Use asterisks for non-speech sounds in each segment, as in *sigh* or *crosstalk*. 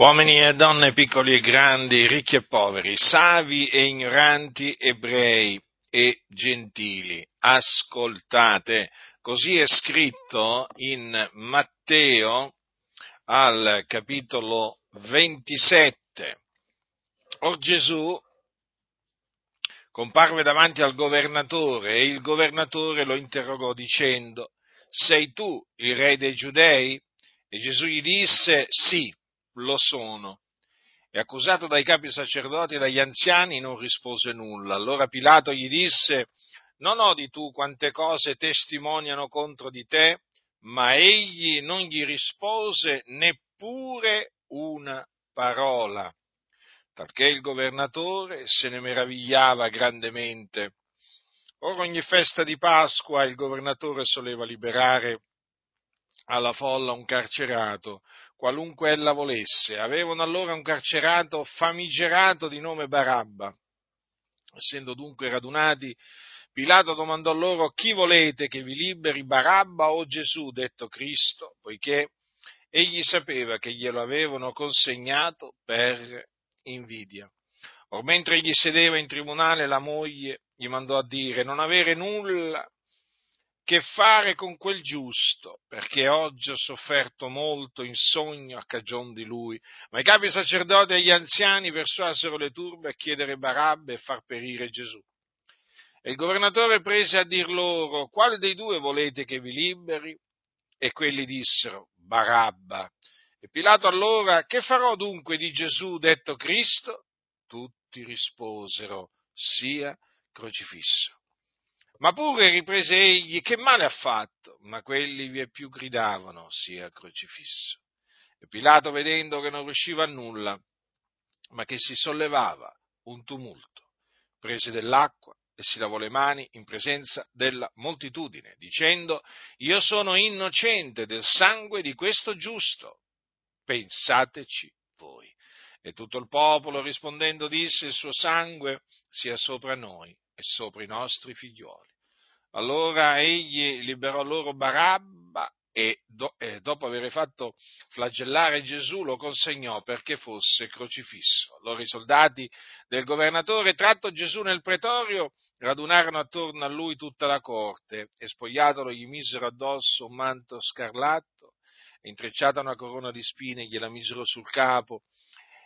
Uomini e donne, piccoli e grandi, ricchi e poveri, savi e ignoranti, ebrei e gentili, ascoltate. Così è scritto in Matteo al capitolo 27. Or Gesù comparve davanti al governatore e il governatore lo interrogò dicendo, sei tu il re dei giudei? E Gesù gli disse, sì lo sono. E accusato dai capi sacerdoti e dagli anziani non rispose nulla. Allora Pilato gli disse, non odi tu quante cose testimoniano contro di te? Ma egli non gli rispose neppure una parola, talché il governatore se ne meravigliava grandemente. Ora ogni festa di Pasqua il governatore soleva liberare alla folla un carcerato, qualunque ella volesse. Avevano allora un carcerato famigerato di nome Barabba. Essendo dunque radunati, Pilato domandò loro chi volete che vi liberi Barabba o Gesù, detto Cristo, poiché egli sapeva che glielo avevano consegnato per invidia. Or mentre egli sedeva in tribunale, la moglie gli mandò a dire non avere nulla che fare con quel giusto, perché oggi ho sofferto molto in sogno a cagion di lui. Ma i capi sacerdoti e gli anziani persuasero le turbe a chiedere Barabba e far perire Gesù. E il governatore prese a dir loro, quale dei due volete che vi liberi? E quelli dissero, Barabba. E Pilato allora, che farò dunque di Gesù detto Cristo? Tutti risposero, sia crocifisso. Ma pure riprese egli, che male ha fatto? Ma quelli vie più gridavano, sia crocifisso. E Pilato, vedendo che non riusciva a nulla, ma che si sollevava un tumulto, prese dell'acqua e si lavò le mani in presenza della moltitudine, dicendo, io sono innocente del sangue di questo giusto, pensateci voi. E tutto il popolo rispondendo disse, il suo sangue sia sopra noi e sopra i nostri figlioli. Allora egli liberò loro Barabba e, do, eh, dopo aver fatto flagellare Gesù lo consegnò perché fosse crocifisso. Allora i soldati del governatore, tratto Gesù nel pretorio, radunarono attorno a lui tutta la corte e spogliatolo gli misero addosso un manto scarlatto, intrecciata una corona di spine gliela misero sul capo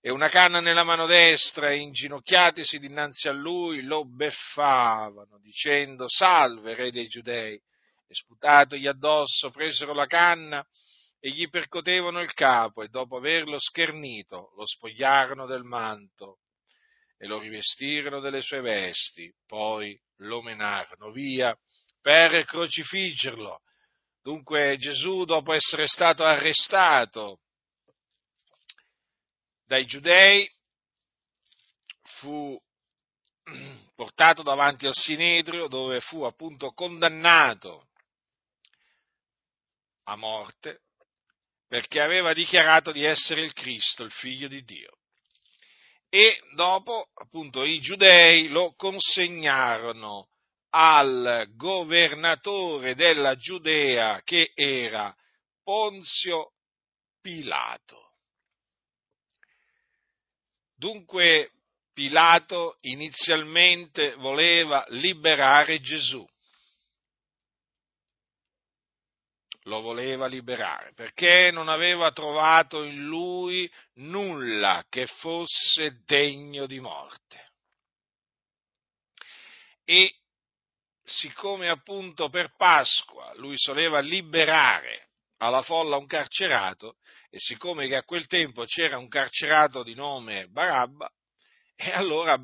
e una canna nella mano destra e inginocchiatisi dinanzi a lui lo beffavano, dicendo salve re dei giudei. E sputatogli addosso presero la canna e gli percotevano il capo e dopo averlo schernito lo spogliarono del manto e lo rivestirono delle sue vesti, poi lo menarono via per crocifiggerlo. Dunque Gesù, dopo essere stato arrestato, dai giudei, fu portato davanti al Sinedrio dove fu appunto condannato a morte perché aveva dichiarato di essere il Cristo, il figlio di Dio. E dopo appunto i giudei lo consegnarono al governatore della Giudea che era Ponzio Pilato. Dunque Pilato inizialmente voleva liberare Gesù. Lo voleva liberare perché non aveva trovato in lui nulla che fosse degno di morte. E siccome appunto per Pasqua lui soleva liberare alla folla un carcerato, e siccome che a quel tempo c'era un carcerato di nome Barabba, e allora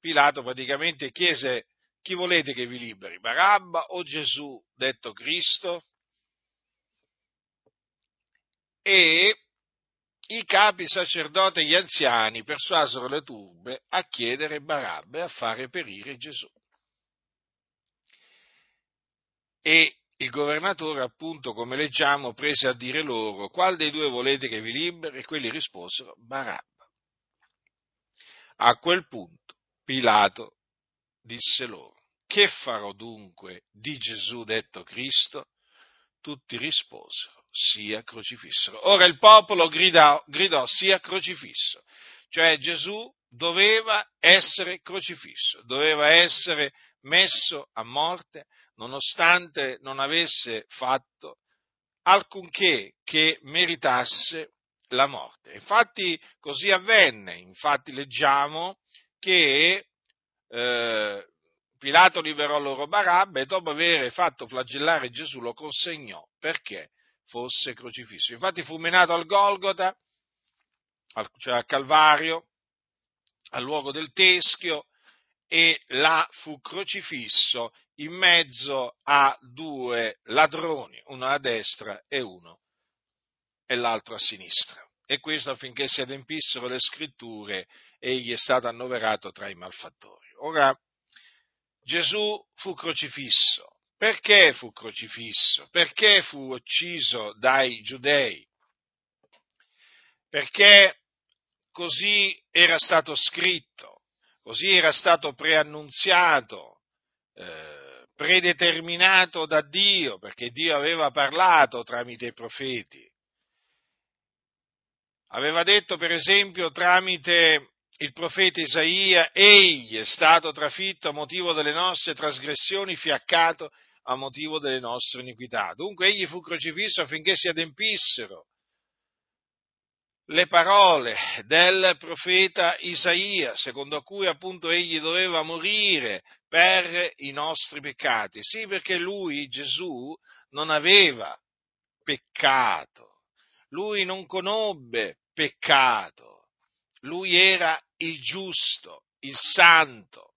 Pilato praticamente chiese chi volete che vi liberi, Barabba o Gesù, detto Cristo? E i capi sacerdoti e gli anziani persuasero le turbe a chiedere Barabba e a fare perire Gesù. E il governatore, appunto, come leggiamo, prese a dire loro, qual dei due volete che vi liberi? E quelli risposero, Barabba. A quel punto Pilato disse loro, che farò dunque di Gesù detto Cristo? Tutti risposero, sia crocifisso. Ora il popolo gridò, gridò sia crocifisso, cioè Gesù doveva essere crocifisso, doveva essere messo a morte nonostante non avesse fatto alcunché che meritasse la morte. Infatti così avvenne, infatti leggiamo che eh, Pilato liberò loro Barabba e dopo aver fatto flagellare Gesù lo consegnò perché fosse crocifisso. Infatti fu menato al Golgota, cioè al Calvario, al luogo del teschio, e là fu crocifisso in mezzo a due ladroni, uno a destra e uno e l'altro a sinistra. E questo affinché si adempissero le scritture, egli è stato annoverato tra i malfattori. Ora, Gesù fu crocifisso. Perché fu crocifisso? Perché fu ucciso dai giudei? Perché così era stato scritto, così era stato preannunziato, eh, predeterminato da Dio, perché Dio aveva parlato tramite i profeti. Aveva detto, per esempio, tramite il profeta Isaia, egli è stato trafitto a motivo delle nostre trasgressioni, fiaccato a motivo delle nostre iniquità. Dunque egli fu crocifisso affinché si adempissero le parole del profeta Isaia, secondo cui appunto egli doveva morire per i nostri peccati. Sì, perché lui, Gesù, non aveva peccato, lui non conobbe peccato lui era il giusto, il santo.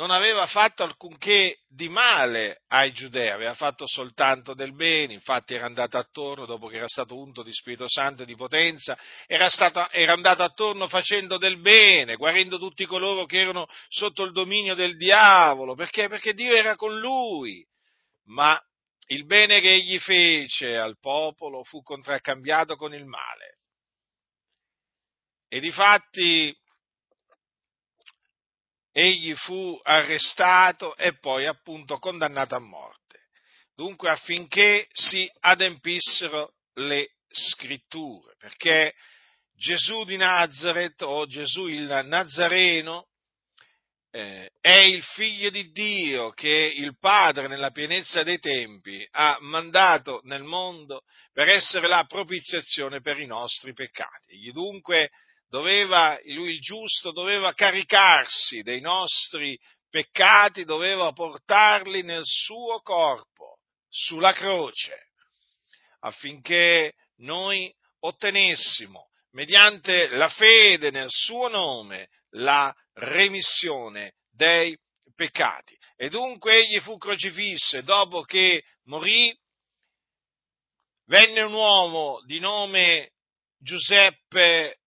Non aveva fatto alcunché di male ai giudei, aveva fatto soltanto del bene, infatti era andato attorno, dopo che era stato unto di Spirito Santo e di potenza, era, stato, era andato attorno facendo del bene, guarendo tutti coloro che erano sotto il dominio del diavolo, perché? Perché Dio era con lui. Ma il bene che egli fece al popolo fu contraccambiato con il male. E difatti egli fu arrestato e poi appunto condannato a morte. Dunque affinché si adempissero le scritture, perché Gesù di Nazareth o Gesù il Nazareno eh, è il figlio di Dio che il Padre nella pienezza dei tempi ha mandato nel mondo per essere la propiziazione per i nostri peccati. Egli dunque doveva, lui il giusto doveva caricarsi dei nostri peccati, doveva portarli nel suo corpo, sulla croce, affinché noi ottenessimo, mediante la fede nel suo nome, la remissione dei peccati. E dunque egli fu crocifisso e dopo che morì, venne un uomo di nome Giuseppe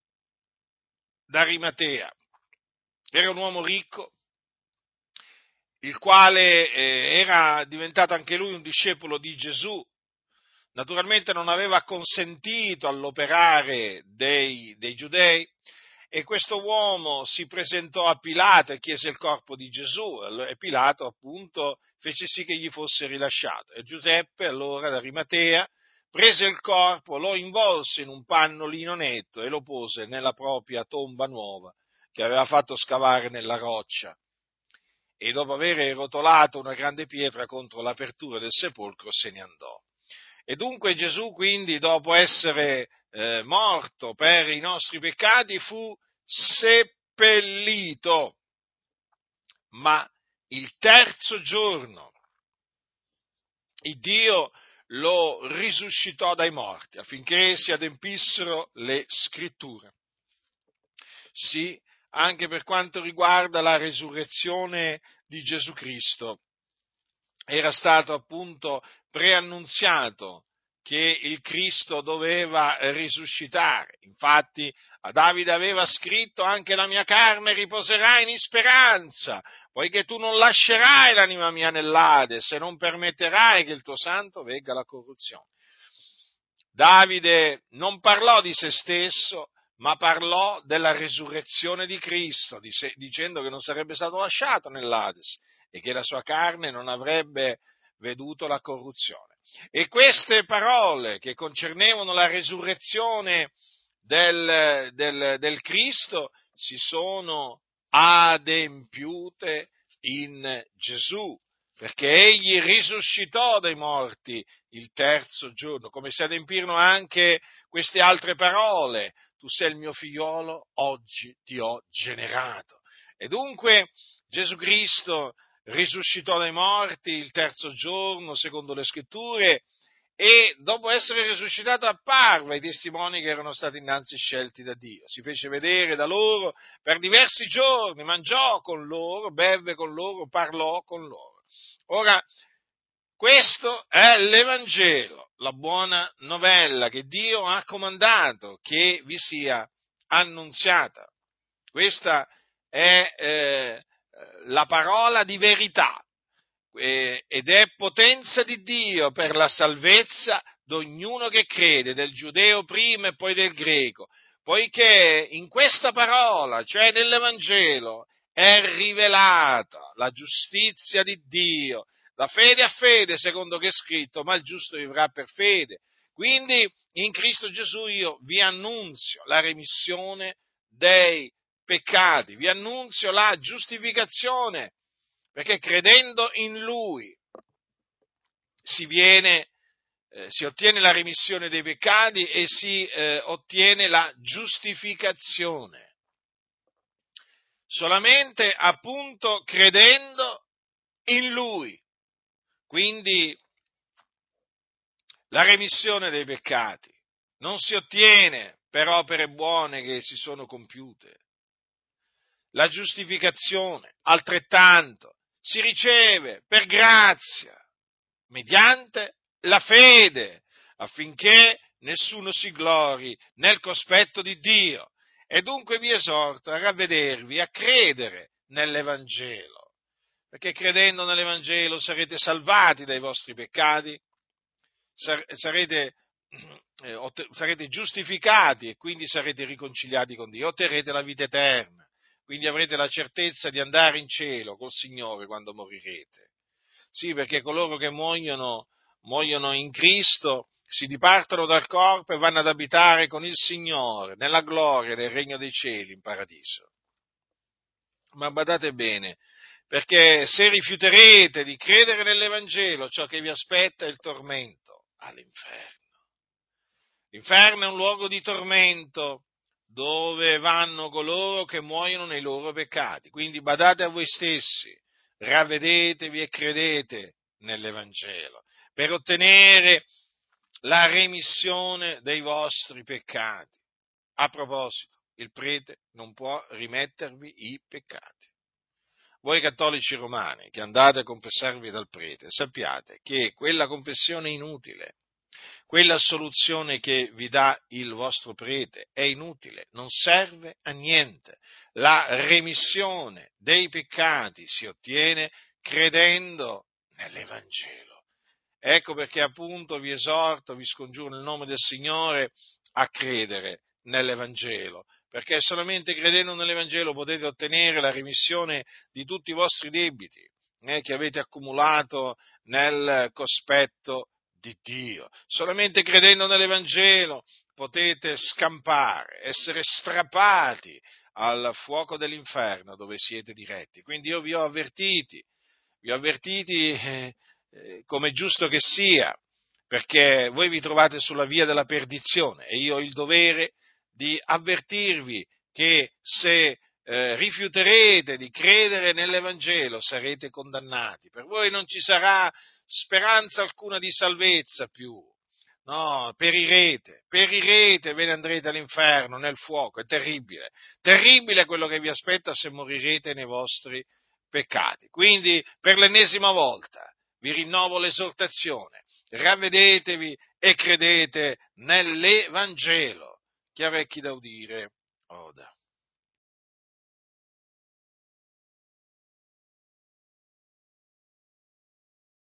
d'Arimatea. Era un uomo ricco, il quale eh, era diventato anche lui un discepolo di Gesù. Naturalmente non aveva consentito all'operare dei, dei giudei e questo uomo si presentò a Pilato e chiese il corpo di Gesù e Pilato appunto fece sì che gli fosse rilasciato. E Giuseppe allora d'Arimatea prese il corpo, lo involse in un pannolino netto e lo pose nella propria tomba nuova che aveva fatto scavare nella roccia. E dopo aver rotolato una grande pietra contro l'apertura del sepolcro se ne andò. E dunque Gesù quindi, dopo essere eh, morto per i nostri peccati, fu seppellito. Ma il terzo giorno, il Dio lo risuscitò dai morti affinché si adempissero le scritture. Sì, anche per quanto riguarda la resurrezione di Gesù Cristo, era stato appunto preannunziato che il Cristo doveva risuscitare. Infatti a Davide aveva scritto anche la mia carne riposerà in speranza, poiché tu non lascerai l'anima mia nell'Ade, se non permetterai che il tuo santo vegga la corruzione. Davide non parlò di se stesso, ma parlò della risurrezione di Cristo, dicendo che non sarebbe stato lasciato nell'Ades e che la sua carne non avrebbe veduto la corruzione. E queste parole che concernevano la resurrezione del, del, del Cristo si sono adempiute in Gesù, perché egli risuscitò dai morti il terzo giorno, come si adempirono anche queste altre parole, tu sei il mio figliolo, oggi ti ho generato. E dunque Gesù Cristo risuscitò dai morti il terzo giorno, secondo le scritture, e dopo essere risuscitato apparve ai testimoni che erano stati innanzi scelti da Dio. Si fece vedere da loro per diversi giorni, mangiò con loro, bevve con loro, parlò con loro. Ora, questo è l'Evangelo, la buona novella che Dio ha comandato che vi sia annunziata. Questa è eh, la parola di verità ed è potenza di Dio per la salvezza di ognuno che crede, del giudeo prima e poi del greco, poiché in questa parola, cioè nell'Evangelo, è rivelata la giustizia di Dio, da fede a fede, secondo che è scritto, ma il giusto vivrà per fede. Quindi in Cristo Gesù io vi annunzio la remissione dei peccati, vi annunzio la giustificazione, perché credendo in Lui si, viene, eh, si ottiene la remissione dei peccati e si eh, ottiene la giustificazione. Solamente appunto credendo in Lui. Quindi la remissione dei peccati non si ottiene per opere buone che si sono compiute, la giustificazione altrettanto si riceve per grazia, mediante la fede, affinché nessuno si glori nel cospetto di Dio. E dunque vi esorto a ravvedervi, a credere nell'Evangelo, perché credendo nell'Evangelo sarete salvati dai vostri peccati, sarete, *clears throat* eh, sarete giustificati e quindi sarete riconciliati con Dio, otterrete la vita eterna quindi avrete la certezza di andare in cielo col Signore quando morirete. Sì, perché coloro che muoiono, muoiono in Cristo si dipartono dal corpo e vanno ad abitare con il Signore nella gloria del regno dei cieli in paradiso. Ma badate bene, perché se rifiuterete di credere nell'Evangelo, ciò che vi aspetta è il tormento all'inferno. L'inferno è un luogo di tormento dove vanno coloro che muoiono nei loro peccati. Quindi badate a voi stessi, ravvedetevi e credete nell'Evangelo per ottenere la remissione dei vostri peccati. A proposito, il prete non può rimettervi i peccati. Voi cattolici romani che andate a confessarvi dal prete, sappiate che quella confessione è inutile, quella soluzione che vi dà il vostro prete è inutile, non serve a niente. La remissione dei peccati si ottiene credendo nell'Evangelo. Ecco perché appunto vi esorto, vi scongiuro nel nome del Signore a credere nell'Evangelo, perché solamente credendo nell'Evangelo potete ottenere la remissione di tutti i vostri debiti eh, che avete accumulato nel cospetto di Dio. Solamente credendo nell'Evangelo potete scampare, essere strappati al fuoco dell'inferno dove siete diretti. Quindi io vi ho avvertiti, vi ho avvertiti eh, eh, come giusto che sia, perché voi vi trovate sulla via della perdizione e io ho il dovere di avvertirvi che se eh, rifiuterete di credere nell'Evangelo sarete condannati. Per voi non ci sarà speranza alcuna di salvezza più. No, perirete, perirete, ve ne andrete all'inferno, nel fuoco, è terribile. Terribile quello che vi aspetta se morirete nei vostri peccati. Quindi, per l'ennesima volta, vi rinnovo l'esortazione, ravvedetevi e credete nell'Evangelo. Chi ha vecchi da udire, oda.